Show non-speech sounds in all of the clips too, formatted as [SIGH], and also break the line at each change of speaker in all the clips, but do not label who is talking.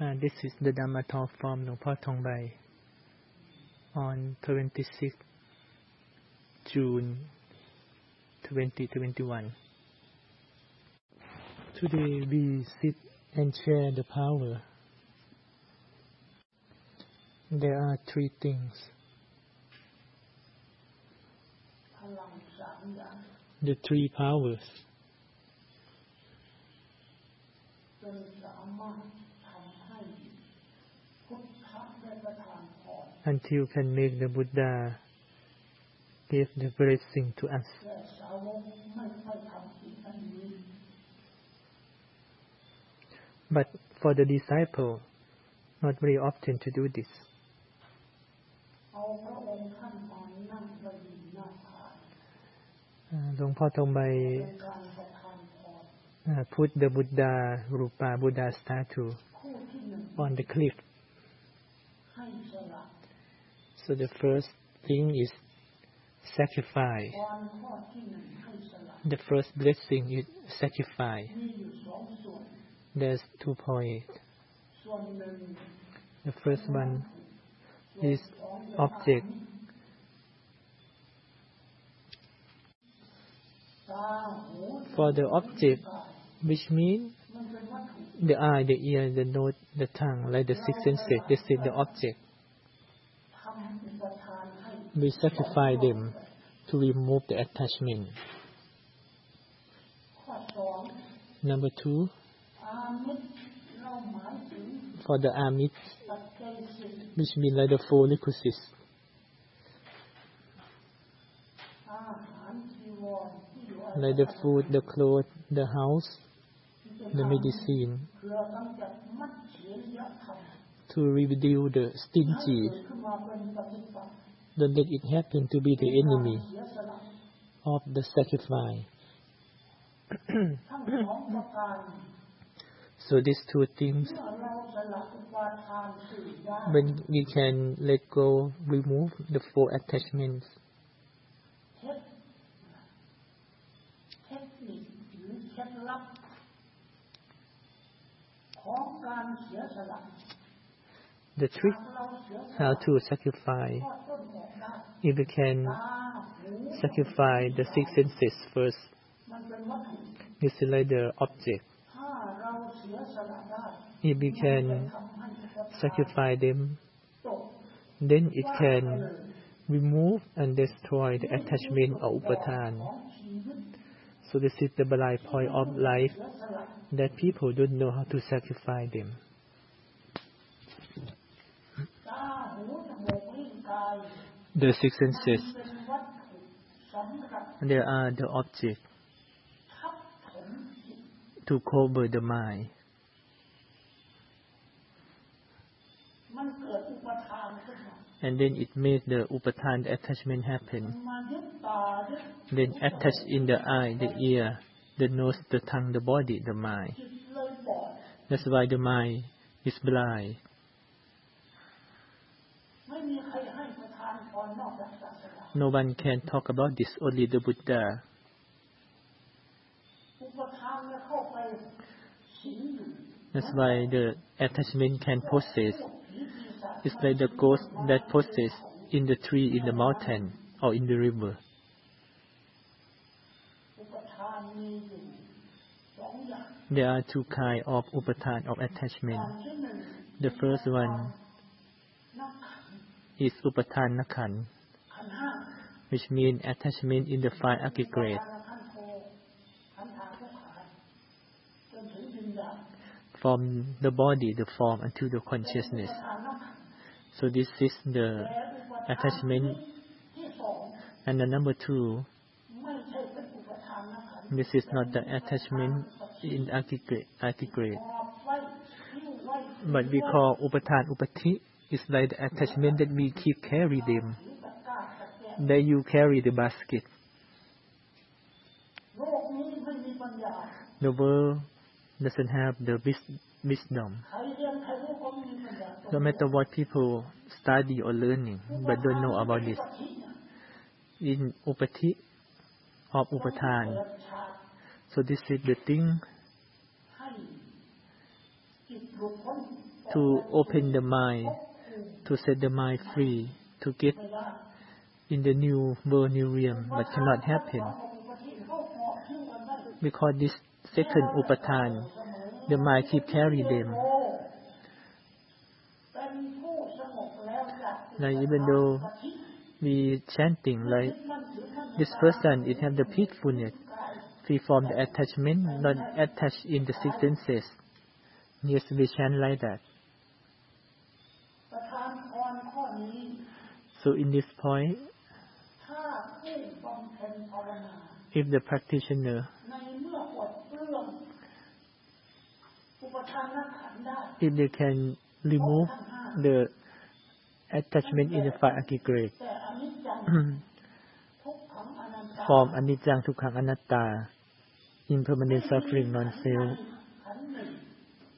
Uh, this is the Dhamma talk from Hong on 26 June 2021. Today we sit and share the power. There are three things. The three powers. Until can make the Buddha give the blessing to us. But for the disciple, not very often to do this. Uh, หลวงพ่อทองใบ uh, put the Buddha Rupa Buddha statue on the cliff. so the first thing is sacrifice. The first blessing is sacrifice. There's two points. The first one is object. For the object, which means the eye, the ear, the nose, the tongue, like the six senses, this is the object. We sacrifice them to remove the attachment. Number two, for the amit, which means like the four requisites. Like the food, the clothes, the house, the medicine. To reveal the stingy. Don't let it happen to be the enemy of the sacrifice. [CLEARS THROAT] so these two things, when we can let go, remove the four attachments. The trick how to sacrifice. If we can sacrifice the six senses first, is like the object. If we can sacrifice them, then it can remove and destroy the attachment of upatan. So this is the blind point of life that people don't know how to sacrifice them. The six senses, they are the object to cover the mind. And then it makes the upatan attachment happen. Then attach in the eye, the ear, the nose, the tongue, the body, the mind. That's why the mind is blind. No one can talk about this, only the Buddha. That's why the attachment can possess. It's like the ghost that possess in the tree, in the mountain, or in the river. There are two kinds of upatan of attachment. The first one is upatan nakan, which means attachment in the five aggregate. From the body, the form, until the consciousness. So this is the attachment. And the number two, this is not the attachment in aggregate, aggregate. But we call upatan upati. It's like the attachment that we keep carry them. That you carry the basket. The world doesn't have the wisdom. No matter what people study or learning, but don't know about this. In upati of upatan. So this is the thing to open the mind, to set the mind free, to get in the new world, new realm, but cannot happen. Because this second upatan, the mind keep carry them. Like even though we chanting like this person, it have the peacefulness, free from the attachment, not attached in the six senses. Yes, we chant like that. So in this point, if the practitioner, if they can remove the attachment in the five aggregate [CLEARS THROAT] form anicca tukkha anatta impermanent suffering non-self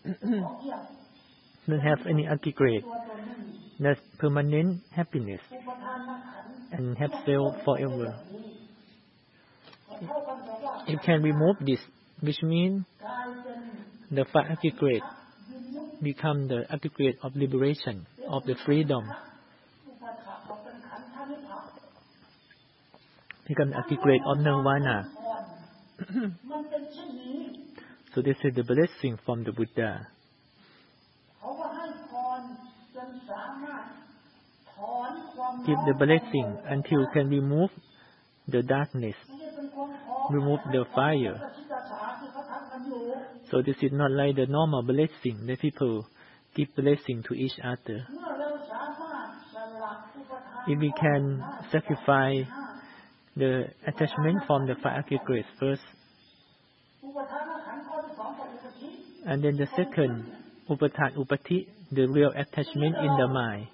[CLEARS THROAT] don't have any aggregate that permanent happiness and have self forever. You can remove this which means the five aggregate become the aggregate of liberation of the freedom. Become the aggregate of nirvana. [COUGHS] So this is the blessing from the Buddha give the blessing until can remove the darkness remove the fire so this is not like the normal blessing that people give blessing to each other. If we can sacrifice the attachment from the five aggregates first, and then the second, upatan upati, the real attachment in the mind.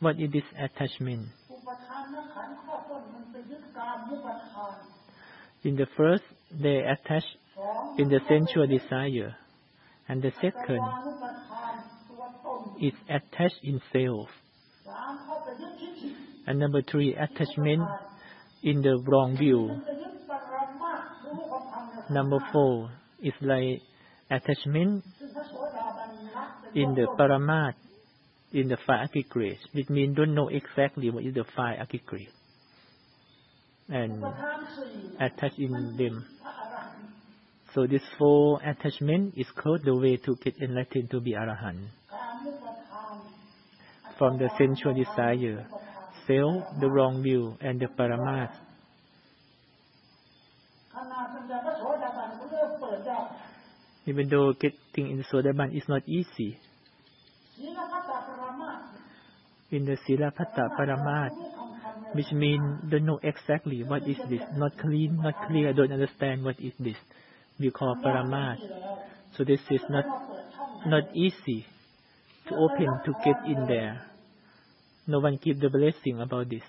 What is this attachment? In the first, they attach in the sensual desire, and the second is attached in self. And number three, attachment in the wrong view. Number four is like attachment in the paramat, in the five aggregates, which means don't know exactly what is the five aggregates and attach in them. So this four attachment is called the way to get enlightened to be arahant. From the sensual desire, self, the wrong view, and the paramat. Even though getting in Sodaban is not easy, in the Silaphata Paramat, which means don't know exactly what is this, not clean, not clear, I don't understand what is this we call paramat. So this is not not easy to open to get in there. No one give the blessing about this.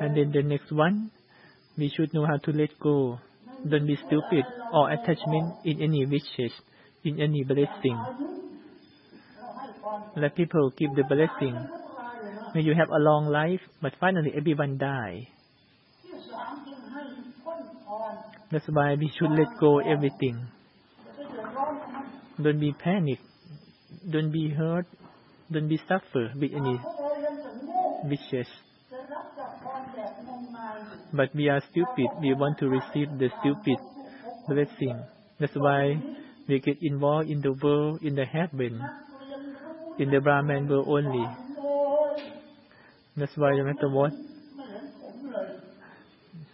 And then the next one, we should know how to let go. Don't be stupid or attachment in any wishes, in any blessing. Let people give the blessing. may you have a long life, but finally everyone die. That's why we should let go everything. Don't be panic. Don't be hurt. Don't be suffer with any wishes. But we are stupid. We want to receive the stupid blessing. That's why we get involved in the world, in the heaven, in the Brahman world only. That's why no matter what,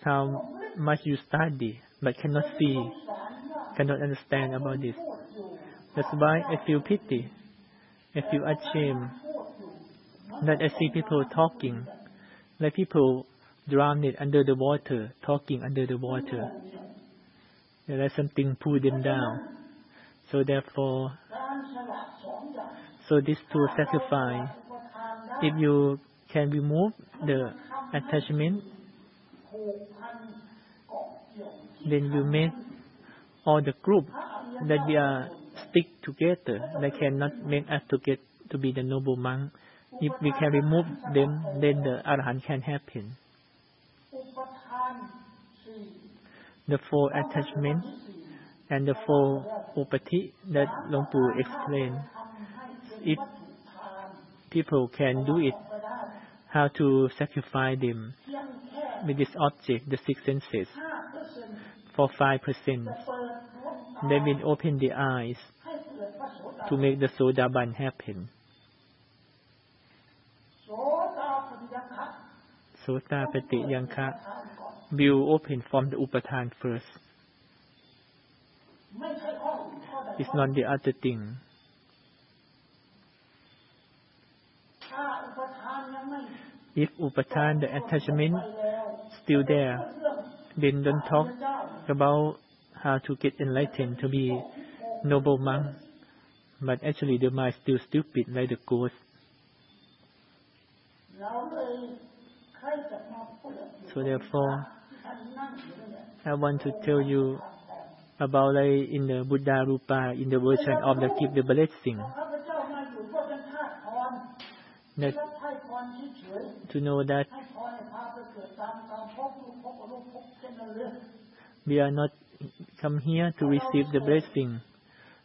how much you study, but cannot see, cannot understand about this. That's why I feel pity. I feel ashamed that I see people talking, like people drowned under the water, talking under the water. Is something pull them down. So therefore, so this to sacrifice, if you can remove the attachment, then you make all the group that we are stick together. They cannot make us to get to be the noble monk. If we can remove them, then the arahant can happen. The four attachments and the four upati that Luang Pu explained. If people can do it, how to sacrifice them with this object, the six senses, for five percent. They will open the eyes to make the Sodaban happen. Sotapati Yanka will open from the Upatan first. It's not the other thing. If Upatan, the attachment, still there, then don't talk about how to get enlightened to be noble monk. But actually the mind is still stupid like the ghost. So therefore, I want to tell you about like in the Buddha Rupa, in the version of the give the blessing. That to know that we are not come here to receive the blessing,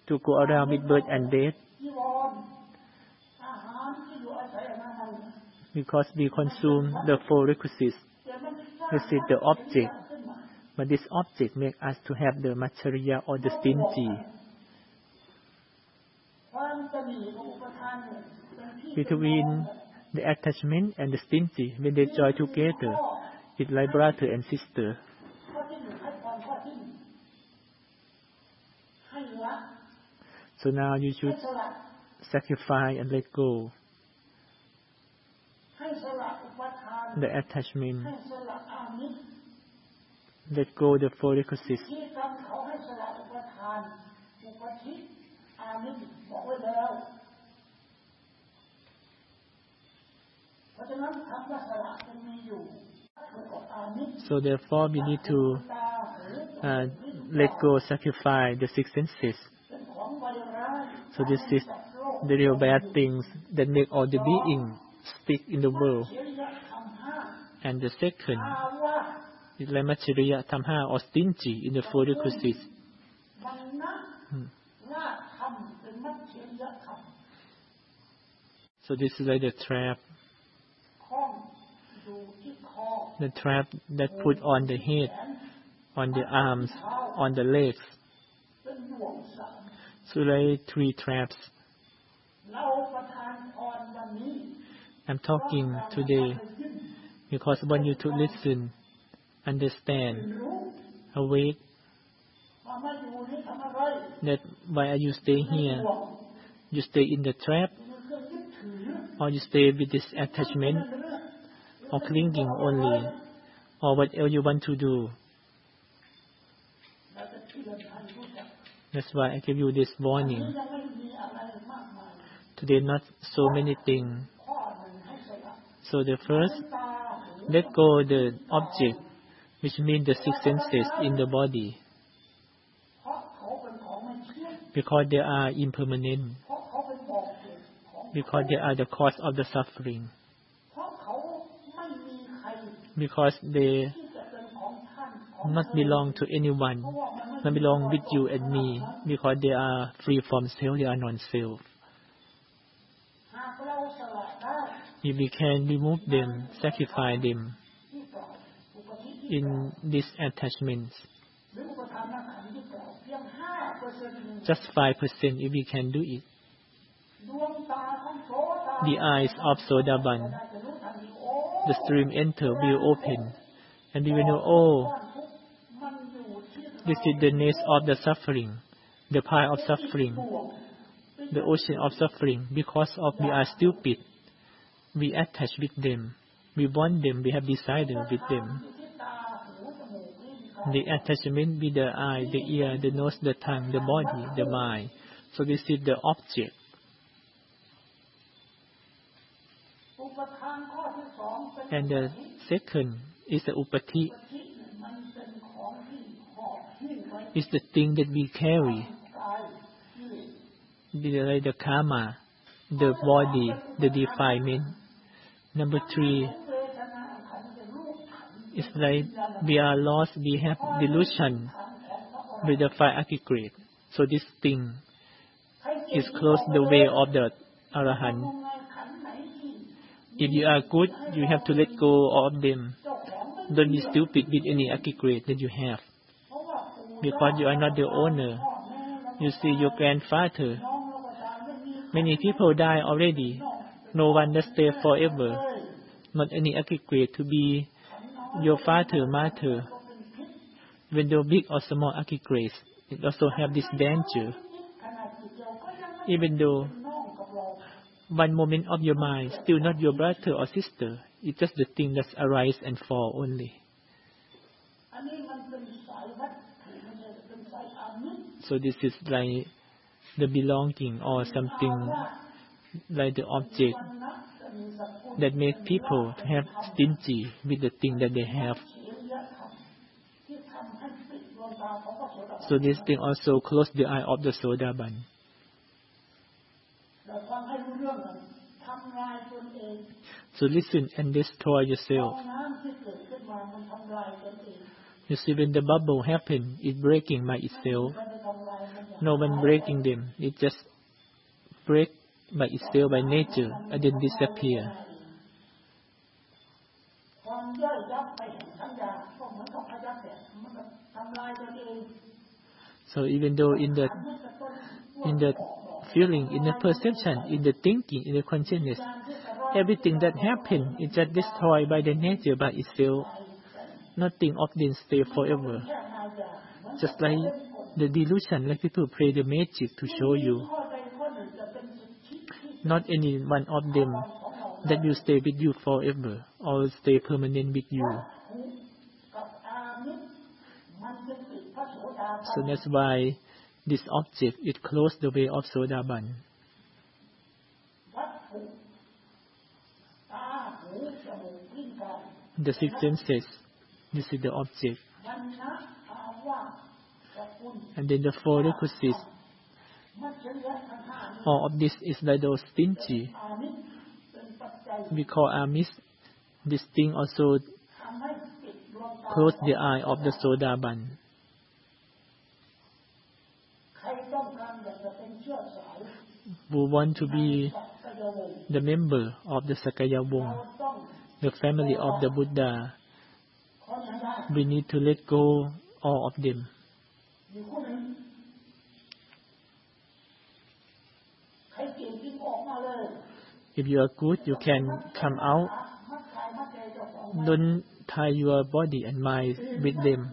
to go around with birth and death, because we consume the four requisites. This is the object, but this object makes us to have the material or the stingy. Between the attachment and the stingy, when they join together, it's like brother and sister. So now you should sacrifice and let go. The attachment. Let go the four requisites. So therefore we need to uh, let go, sacrifice the six senses. So this is the real bad things that make all the beings stick in the world. And the second is material tanha or stingy in the four requisites. Hmm. So this is like the trap. The trap that put on the head, on the arms, on the legs. So like three traps. I'm talking today because I want you to listen, understand, awake, that why are you stay here? You stay in the trap, or you stay with this attachment, or clinging only, or what else you want to do. That's why I give you this warning. Today not so many things. So the first, let go the object, which means the six senses in the body. Because they are impermanent. Because they are the cause of the suffering. Because they not belong to anyone, not belong with you and me, because they are free from self, they are non-self. If we can remove them, sacrifice them in these attachments, just five percent if we can do it. The eyes of Sodaban, the stream enter will open, and we will know, oh, this is the nest of the suffering, the pile of suffering, the ocean of suffering, because of we are stupid. We attach with them. We want them. We have desire with them. The attachment with the eye, the ear, the nose, the tongue, the body, the mind. So this is the object. And the second is the upati. It's the thing that we carry. The, the karma, the body, the defilement. Number three, it's like we are lost, we have delusion with the five aggregate. So this thing is close the way of the Arahant. If you are good, you have to let go of them. Don't be stupid with any aggregate that you have. Because you are not the owner. You see your grandfather. Many people die already. No one that stay forever. Not any aggregate to be your father, mother. When you're big or small aggregates, it also have this danger. Even though one moment of your mind, still not your brother or sister. It's just the thing that arise and fall only. So this is like the belonging or something like the object that make people have stingy with the thing that they have. So this thing also close the eye of the Sodaban. So listen and destroy yourself. You see, when the bubble happen, it breaking by itself. No one breaking them. It just break by itself by nature and then disappear. So even though in the in the feeling, in the perception, in the thinking, in the consciousness, everything that happen is just destroyed by the nature but by itself. Nothing of them stay forever. Just like the delusion, like people play the magic to show you. Not any one of them that will stay with you forever or stay permanent with you. So that's why this object is close the way of Sodaban. The six senses, this is the object. And then the four requisites. All of this is like those stingy. We call amis. This thing also close the eye of the Sodaban. who want to be the member of the Sakaya Wong, the family of the Buddha, we need to let go all of them. If you are good, you can come out. Don't tie your body and mind with them.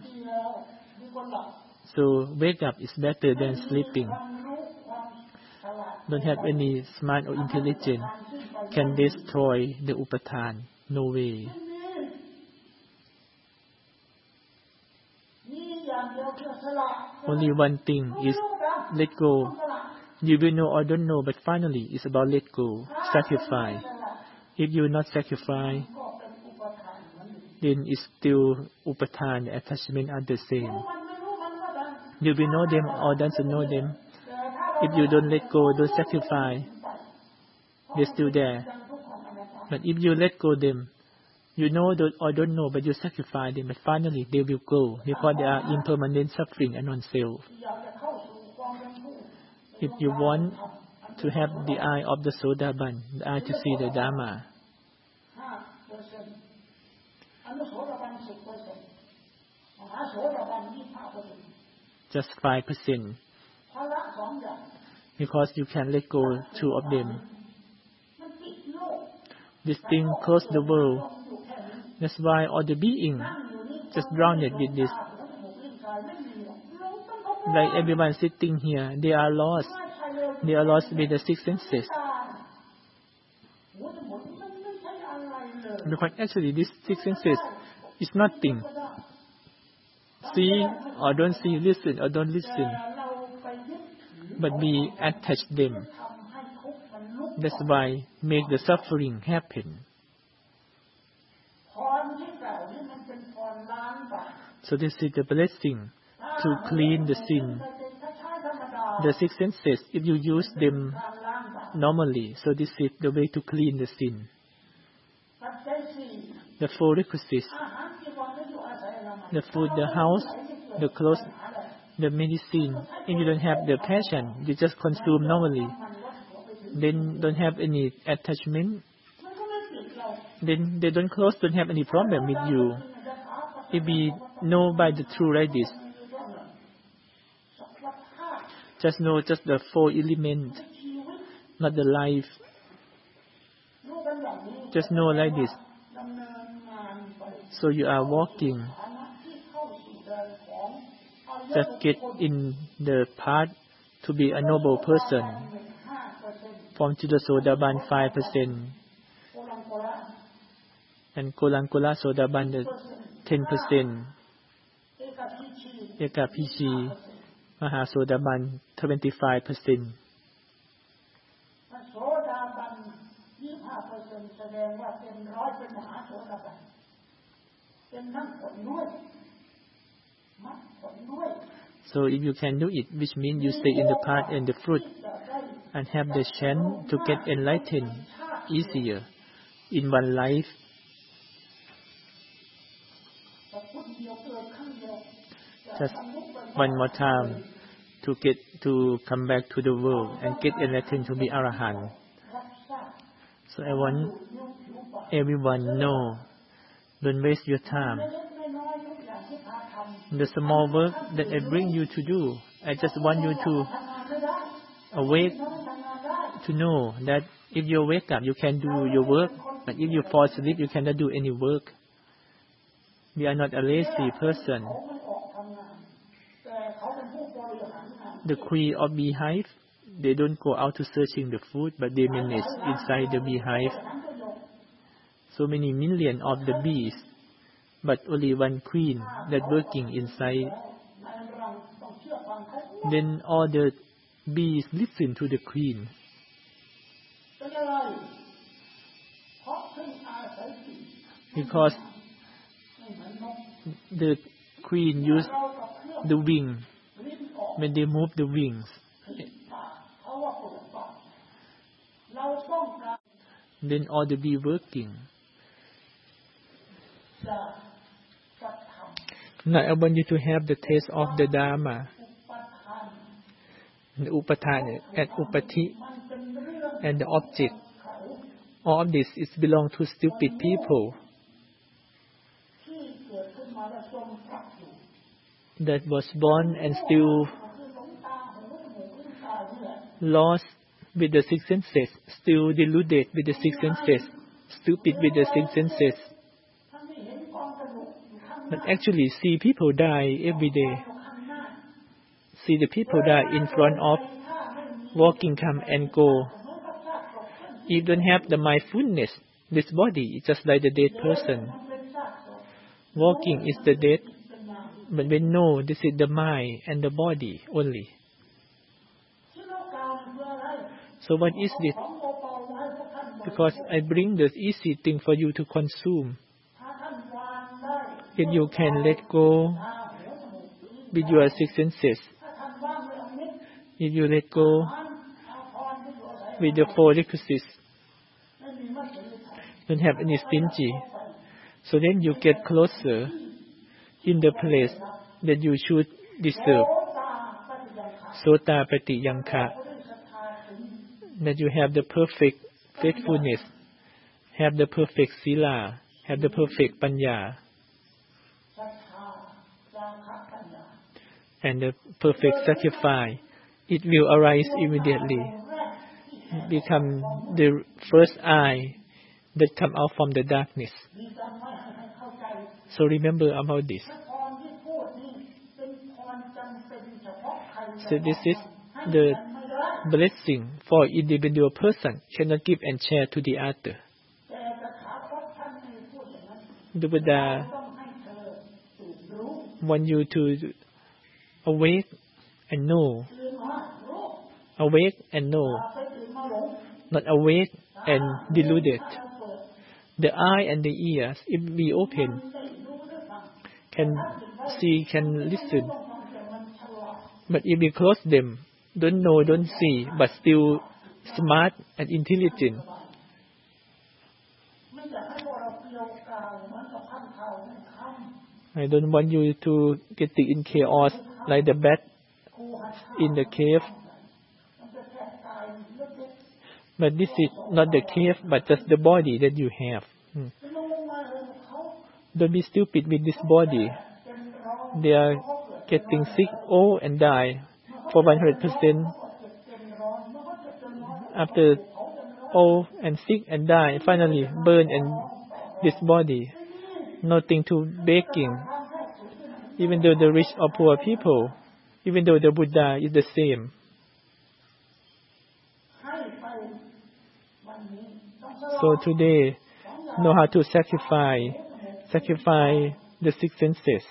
So wake up is better than sleeping. Don't have any smart or intelligent can destroy the upatan. No way. Only one thing is let go. You will know or don't know, but finally it's about let go, sacrifice. If you not sacrifice, then it's still upatan, attachment are the same. You will know them or don't know them. If you don't let go, don't sacrifice, they're still there. But if you let go them, you know or don't know, but you sacrifice them, but finally they will go because they are impermanent suffering and non-self. If you want to have the eye of the Sodaban, the eye to see the Dharma, just five percent because you can let go two of them. This thing close the world. That's why all the being just drowned with this. Like everyone sitting here, they are lost. They are lost with the six senses. Because actually this six senses is nothing. See or don't see, listen or don't listen but we attach them. That's why make the suffering happen. So this is the blessing to clean the sin. The six senses, if you use them normally, so this is the way to clean the sin. The four requisites, the food, the house, the clothes, the medicine. If you don't have the passion, you just consume normally, then don't have any attachment, then they don't close, don't have any problem with you. If we know by the true like this, just know just the four elements, not the life. Just know like this. So you are walking. Just get in the path to be a noble person. From Chitta Sodaban 5%. And Kolankola Sodaban 10%. Eka Pichi Maha Sodaban 25%.
แสดงว่าเป็นร้อยเป็นมหาโสดาบันเป็นนักผลด้วยมักผลด้วย
So if you can do it, which means you stay in the path and the fruit, and have the chance to get enlightened easier in one life. just one more time to get to come back to the world and get everything to be arahant. So I want everyone know, don't waste your time. The small work that I bring you to do, I just want you to awake to know that if you wake up, you can do your work, but if you fall asleep, you cannot do any work. We are not a lazy person the queen of beehive, they don't go out to searching the food, but they manage inside the beehive. So many million of the bees, but only one queen that working inside. Then all the bees listen to the queen. Because the queen
used
the wing when they move the wings. Then all the be working. Now I want you to have the taste of the Dharma. The upatana and Upati and the object. All of this is belong to stupid people. that was born and still lost with the six senses, still deluded with the six senses, stupid with the six senses. But actually, see people die every day. See the people die in front of walking come and go. If you don't have the mindfulness, this body is just like the dead person. Walking is the dead, but we know this is the mind and the body only. So what is
this?
Because I bring this easy thing for you to consume. If you can let go with your six senses, if you let go with the four requisites, don't have any stingy. So then you get closer in the place that you should
disturb.
Sota
Pati
that you have the perfect faithfulness, have the perfect sila, have the perfect panya, and the perfect sacrifice. It will arise immediately, become the first eye that come out from the darkness. So remember about this. So this is the blessing for individual person cannot give and share to the other. The Buddha want you to awake and know. Awake and know. Not awake and deluded. The eye and the ears, if we open, can see, can listen. But if we close them, don't know, don't see, but still smart and intelligent. I don't want you to get in chaos like the bat in the cave. But this is not the cave, but just the body that you have. Hmm. Don't be stupid with this body. They are getting sick, old, and die for 100%. After old and sick and die, finally burn and this body, nothing to begging. Even though the rich or poor people, even though the Buddha is the same. So today, know how to sacrifice, sacrifice the six senses.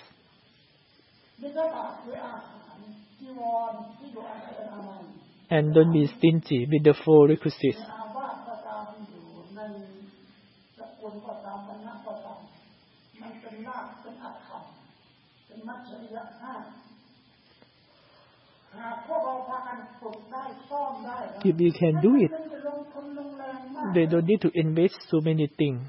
And don't be stingy with the four requisites. If you can do it, they don't need to invest so many things.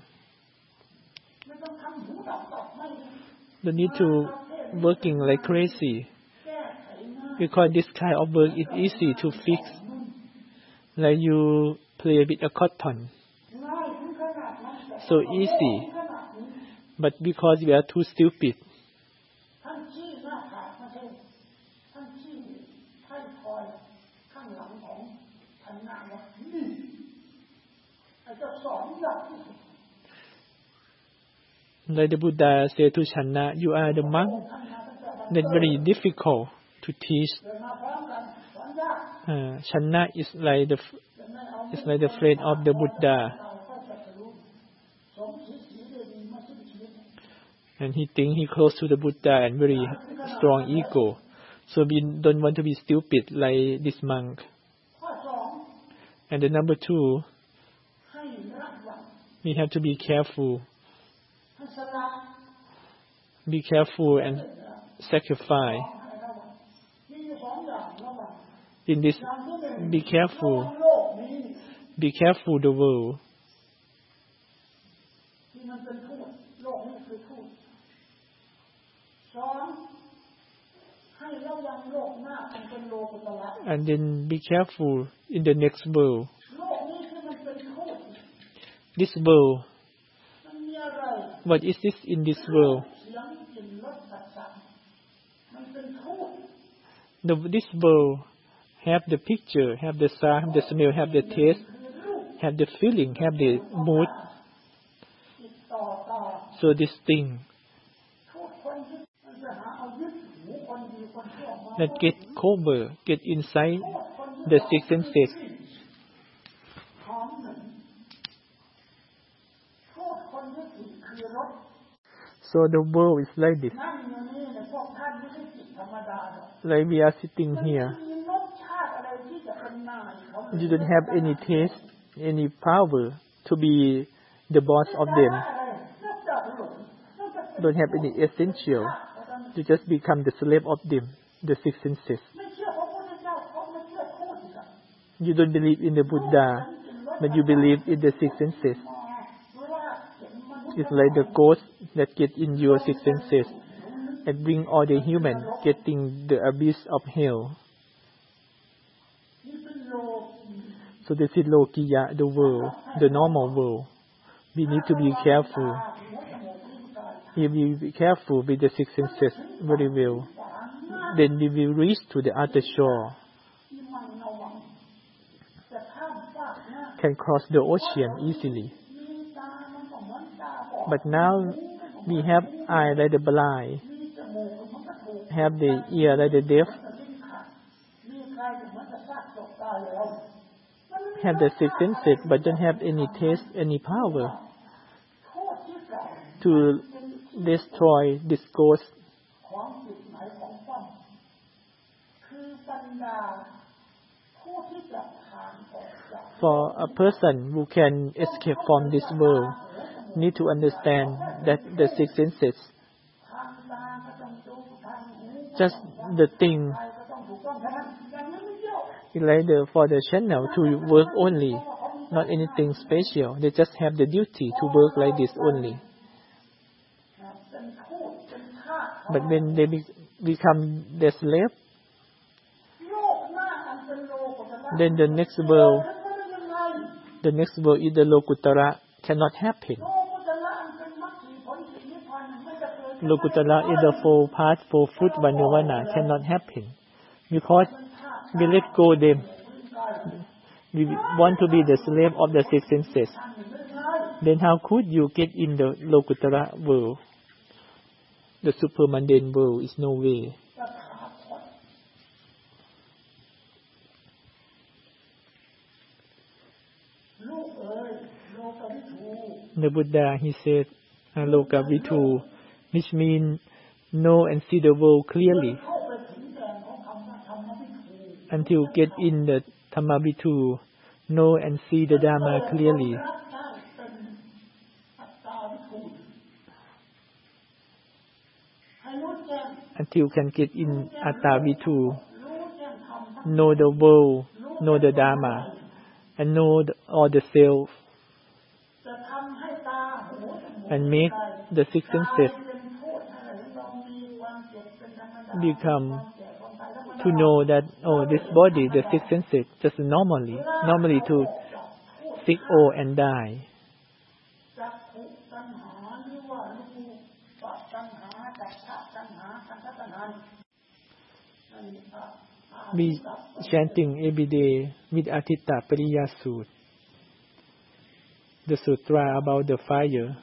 They need to working like crazy because this kind of work is easy to fix. Like you play with a cotton, so easy. But because we are too stupid, like the Buddha said to Channa, you are the monk. That's very difficult to teach. Uh, Channa is like the is like the friend of the Buddha. And he think he close to the Buddha and very strong ego. So we don't want to be stupid like this monk. And the number two, we have to be careful. Be careful and sacrifice in this be careful. Be careful the world. And then be careful in the next world. This world. What is this in this world? The, this world have the picture, have the sound, have the smell, have the taste, have the feeling, have the mood. So this thing that get cover, get inside the six senses. So the world is like this. Like we are sitting here. You don't have any taste, any power to be the boss of them. Don't have any essential. You just become the slave of them, the six senses. You don't believe in the Buddha, but you believe in the six senses. It's like the ghost that get in your six senses and bring all the human getting the abyss of hell. So this is Lokiya, the world, the normal world. We need to be careful. If we be careful with the six senses very well, then we will reach to the other shore. Can cross the ocean easily. But now we have eye like the blind, have the ear like the deaf, have the six senses but don't have any taste, any power to destroy this ghost. For a person who can escape from this world, need to understand that the six senses, just the thing leader for the channel to work only, not anything special. They just have the duty to work like this only. But when they be, become the slave, then the next world, the next world is the Lokuttara cannot happen. Lokuttara is the four path, for food, Vanuvana cannot happen because we let go them. We want to be the slave of the six senses. Then how could you get in the lokuttara world? The super mundane world is no way. The Buddha, he said, Loka Vitu, which means know and see the world clearly until get in the Thammabitu, know and see the Dharma clearly. Until can get in
atavitu,
know the world, know the Dharma, and know the, all the self, and make the six senses become to know that oh this body the six senses just normally normally to sick oh and die be chanting every day with Adittapariyaya Sut. the sutra about the fire,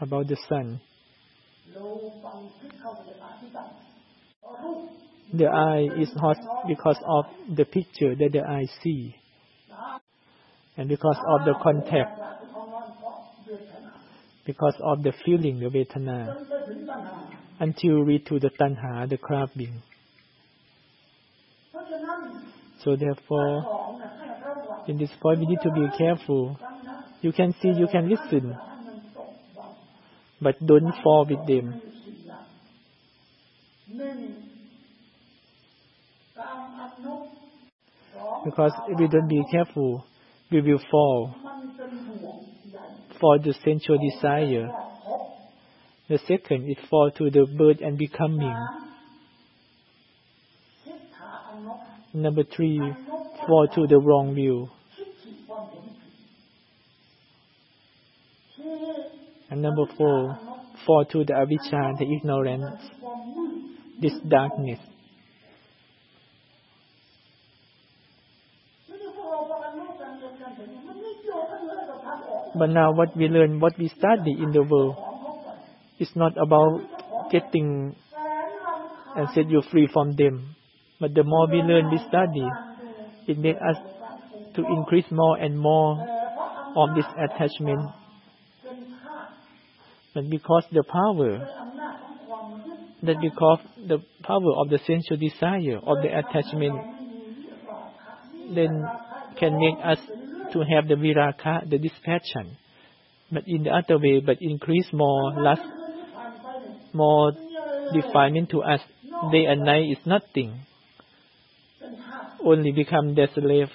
about the sun. The eye is hot because of the picture that the eye see, and because of the contact, because of the feeling, the vedana, until we to the tanha, the craving. So therefore, in this point, we need to be careful. You can see, you can listen, but don't fall with them. Because if we don't be careful, we will fall for the sensual desire. The second is fall to the birth and becoming. Number three, fall to the wrong view. And number four, fall to the avijja, the ignorance this darkness. But now what we learn, what we study in the world, is not about getting and set you free from them. But the more we learn, we study, it makes us to increase more and more of this attachment. But because the power that we call the power of the sensual desire of the attachment then can make us to have the viraga, the dispassion. But in the other way, but increase more lust, more defilement to us. Day and night is nothing. Only become the slave.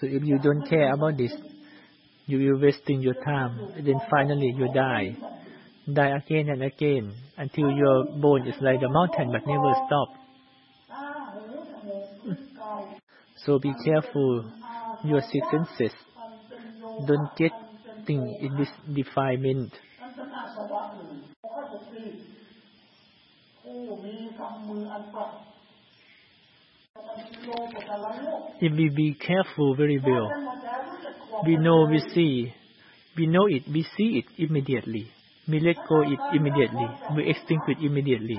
So if you don't care about this, you will wasting your time, and then finally you die. Die again and again until your bone is like the mountain but never stop. So be careful your six senses. Don't get thing in this defilement. If we be careful very well, we know we see. We know it. We see it immediately. We let go it immediately. We extinguish it immediately.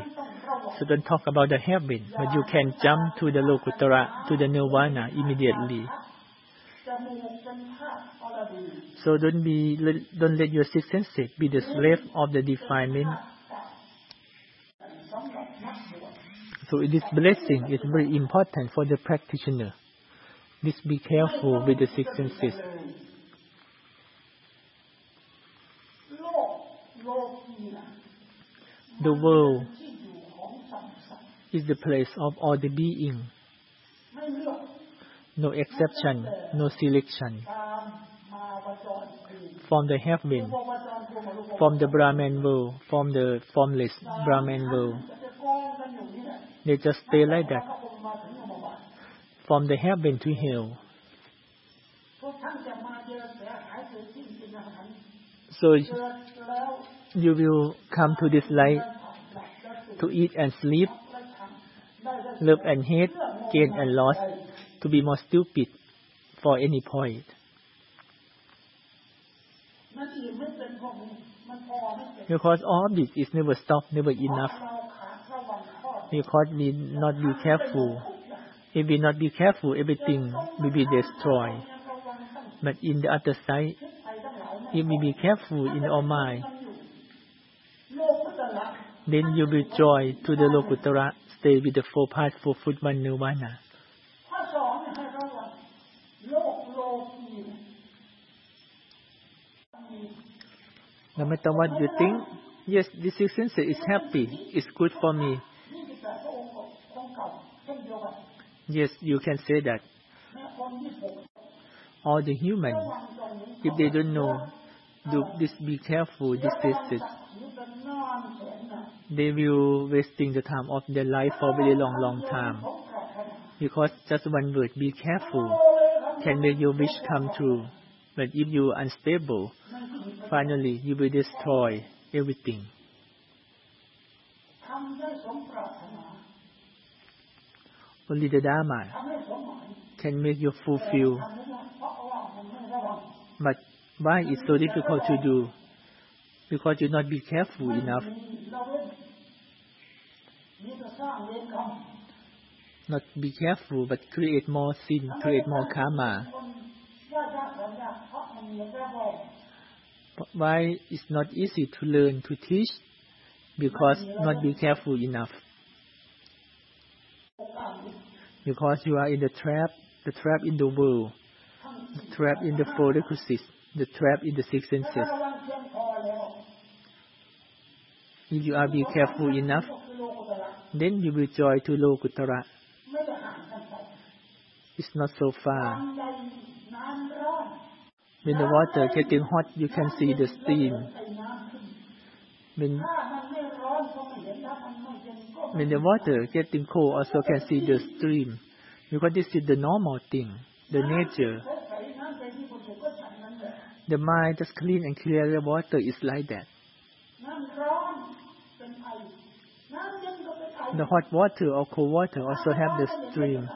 So don't talk about the heaven, but you can jump to the Lokuttara, to the Nirvana immediately. So don't be, don't let your six senses be the slave of the defilement. So this blessing is very important for the practitioner. Just be careful with the six senses. The world is the place of all the being. No exception, no selection. From the heaven, from the Brahman world, from the formless Brahman world. They just stay like that. From the heaven to hell. So you will come to this
life
to eat and sleep, love and hate, gain and loss, to be more stupid for any point. Because all this is never stop, never enough. Because we not be careful. If we not be careful, everything will be destroyed. But in the other side, if we be careful in our mind, then you will join to the Lokuttara stay with the four parts for Footman Nirvana. No matter what you think, yes, this is sincere, it's happy, it's good for me. Yes, you can say that. All the human, if they don't know, do this, be careful, this is they will wasting the time of their life for a very long, long time. Because just one word, be careful, can make your wish come true. But if you
are unstable,
finally you will destroy everything. Only the Dharma can make you fulfill. But why it's so difficult to do? Because you not be careful enough not be careful, but create more sin, create more karma. Why it's not easy to learn to teach? Because not be careful enough. Because you are in the trap, the trap in the world, the trap in the four requisites, the trap in the six senses. If you are be careful enough, then you will join to It's not so far. When the water getting hot, you can see the steam. When, when the water getting cold, also can see the stream. Because this is the normal thing, the nature. The mind just clean and clear the water is like that. the hot water or cold water also have the stream.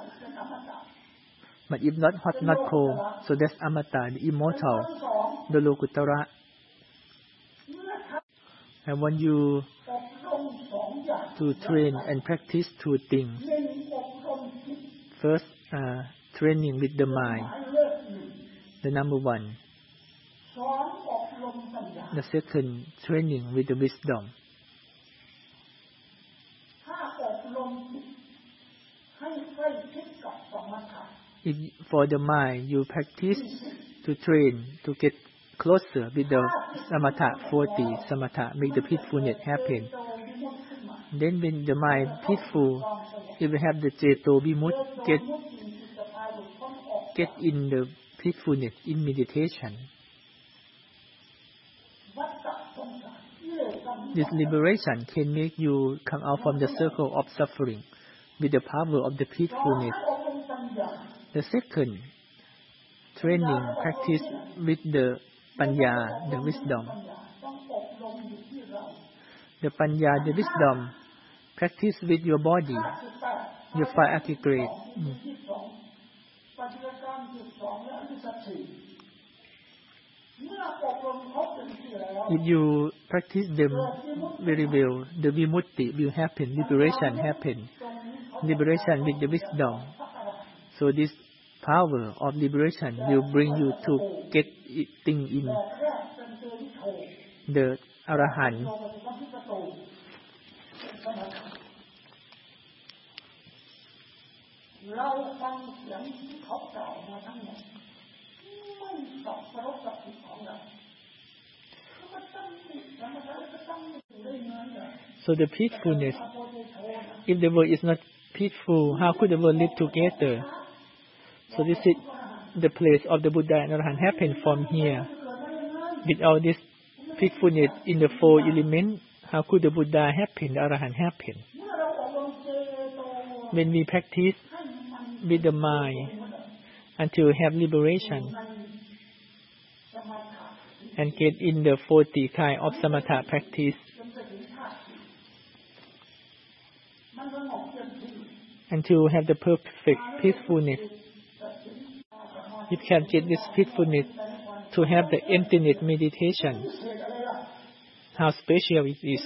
But if not hot, not cold, so that's amata, the immortal, the lokuttara. I want you to train and practice two things. First, uh, training with the mind, the number one. The second, training with the wisdom. for the mind, you practice to train to get closer with the samatha 40, samatha, make the peacefulness happen. Then when the mind peaceful, if you have the Jeto Vimut, get, get in the peacefulness in meditation. This liberation can make you come out from the circle of suffering with the power of the peacefulness. The second, training practice with the panya, the wisdom. The panya, the wisdom, practice with your body, your five
aggregates. Mm.
If you practice them very well, the vimutti will happen, liberation happen, liberation with the wisdom. So this power of liberation will bring you to getting in the Arahant. So the peacefulness, if the world is not peaceful, how could the world live together? So this is the place of the Buddha and Arahant happened from here. With all this peacefulness in the four elements, how could the Buddha happen, the Arahant happen? When we practice with the mind until we have liberation and get in the 40 kind of samatha practice, until we have the perfect peacefulness it can get this peacefulness to have the infinite meditation. How special it is.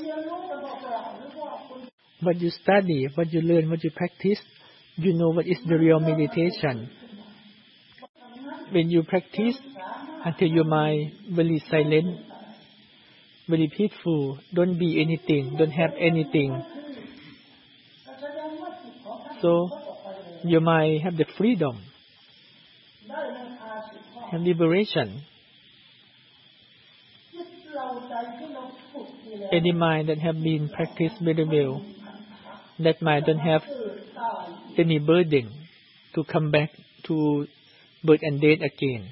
What you study, what you learn, what you practice, you know what is the real meditation. When you practice until your mind really silent, very peaceful, don't be anything, don't have anything. So your mind have the freedom and liberation. Any mind that have been practiced very well, that mind don't have any burden to come back to birth and death again.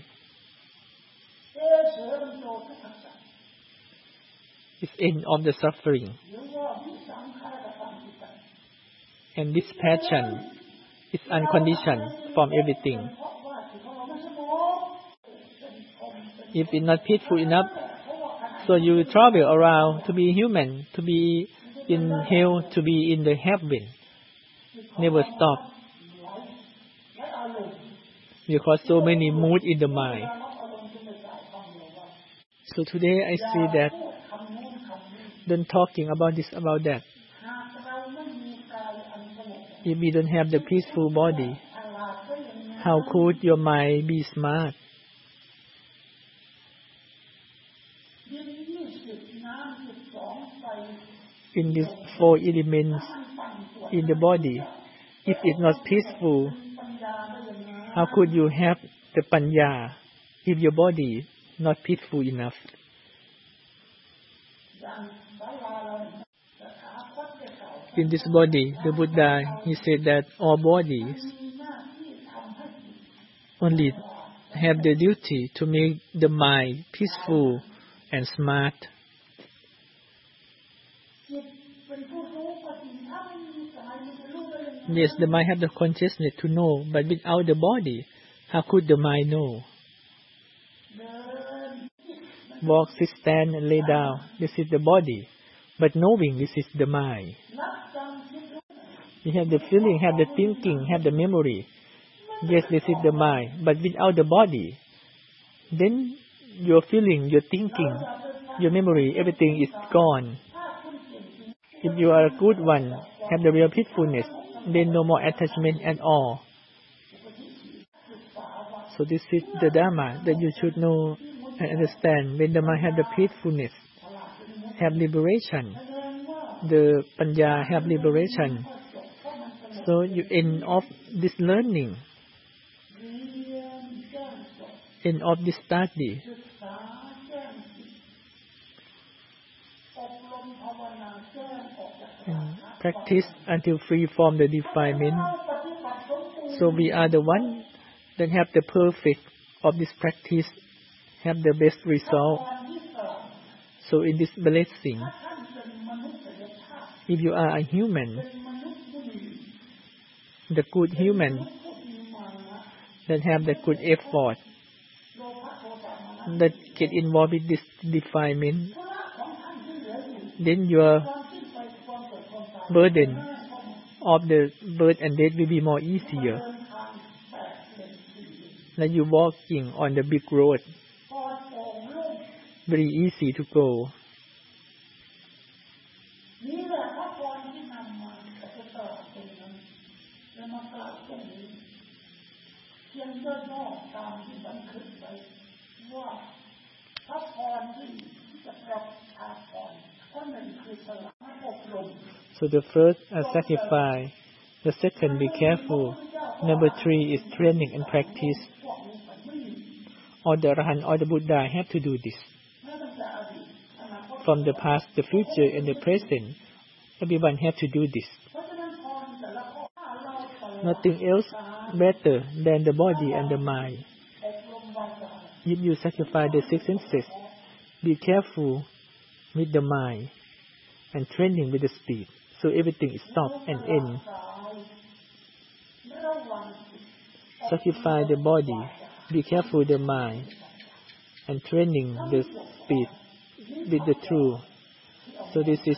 It's end of the suffering. And this passion is unconditioned from everything. if it's not peaceful enough. So you travel around to be human, to be in hell, to be in the heaven. Never stop. Because so many moods in the mind. So today I see that don't talking about this, about that. If you don't have the peaceful body, how could your mind be smart? in these four elements in the body. If it's not peaceful, how could you have the panya if your body not peaceful enough? In this body, the Buddha he said that all bodies only have the duty to make the mind peaceful and smart. Yes, the mind have the consciousness to know, but without the body, how could the mind know? Walk, sit, stand, and lay down. This is the body. But knowing, this is the mind. We have the feeling, have the thinking, have the memory. Yes, this is the mind. But without the body, then your feeling, your thinking, your memory, everything is gone. If you are a good one, have the real peacefulness, then no more attachment at all. So this is the Dharma that you should know and understand. When the mind have the peacefulness, have liberation, the Panya have liberation. So you end of this learning, end of this study, practice until free from the defilement. So we are the one that have the perfect of this practice, have the best result. So it is blessing. If you are a human, the good human that have the good effort that get involved with this defilement, then your burden of the birth and death will be more easier. Like you walking on the big road, very easy to go. the first and sacrifice. The second, be careful. Number three is training and practice. All the Rahan, all the Buddha have to do this. From the past, the future, and the present, everyone have to do this. Nothing else better than the body and the mind. If you sacrifice the six senses, be careful with the mind and training with the speed so everything is and end. Sacrifice the body, be careful with the mind, and training the speed with the truth. So this is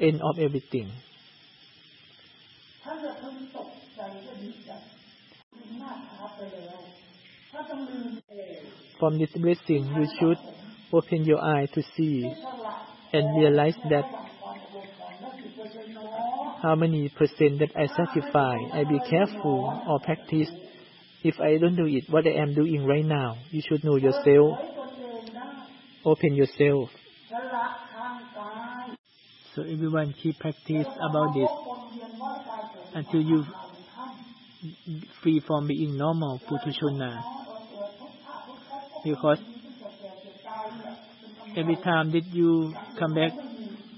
end of everything. From this blessing, you should open your eye to see and realize that how many percent that I sacrifice, I be careful or practice. If I don't do it, what I am doing right now, you should know yourself. Open yourself. So everyone keep practice about this until you free from being normal puthujjana. Because every time that you come back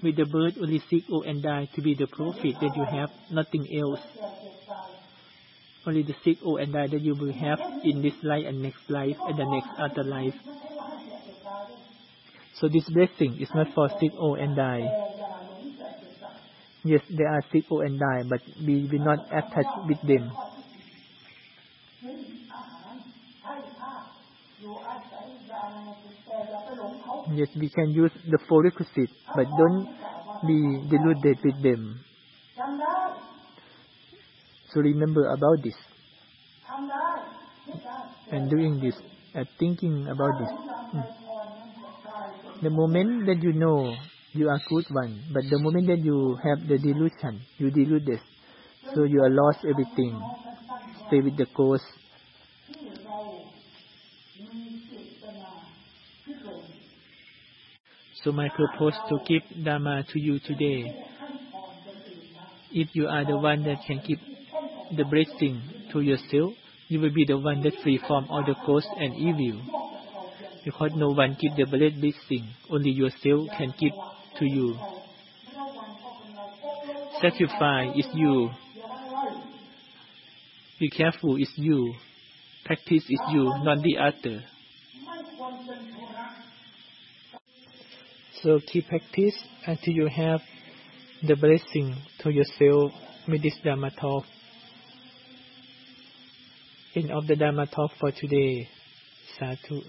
with the birth only sick old and die to be the profit that you have, nothing else. Only the sick old and die that you will have in this life and next life and the next other life. So this blessing is not for sick old and die. Yes, they are sick old and die, but we will not attach with them. Yes, we can use the four requisites, but don't be deluded with them. So remember about this. And doing this, and thinking about this. The moment that you know you are good one, but the moment that you have the delusion, you delude this. So you are lost everything. Stay with the course. So my purpose to give Dharma to you today. If you are the one that can give the blessing to yourself, you will be the one that free from all the ghosts and evil. Because no one give the blessing, only yourself can give to you. Sacrifice is you. Be careful is you. Practice is you, not the other. So keep practice until you have the blessing to yourself with this Dharma talk. End of the Dharma talk for today. Sadhu.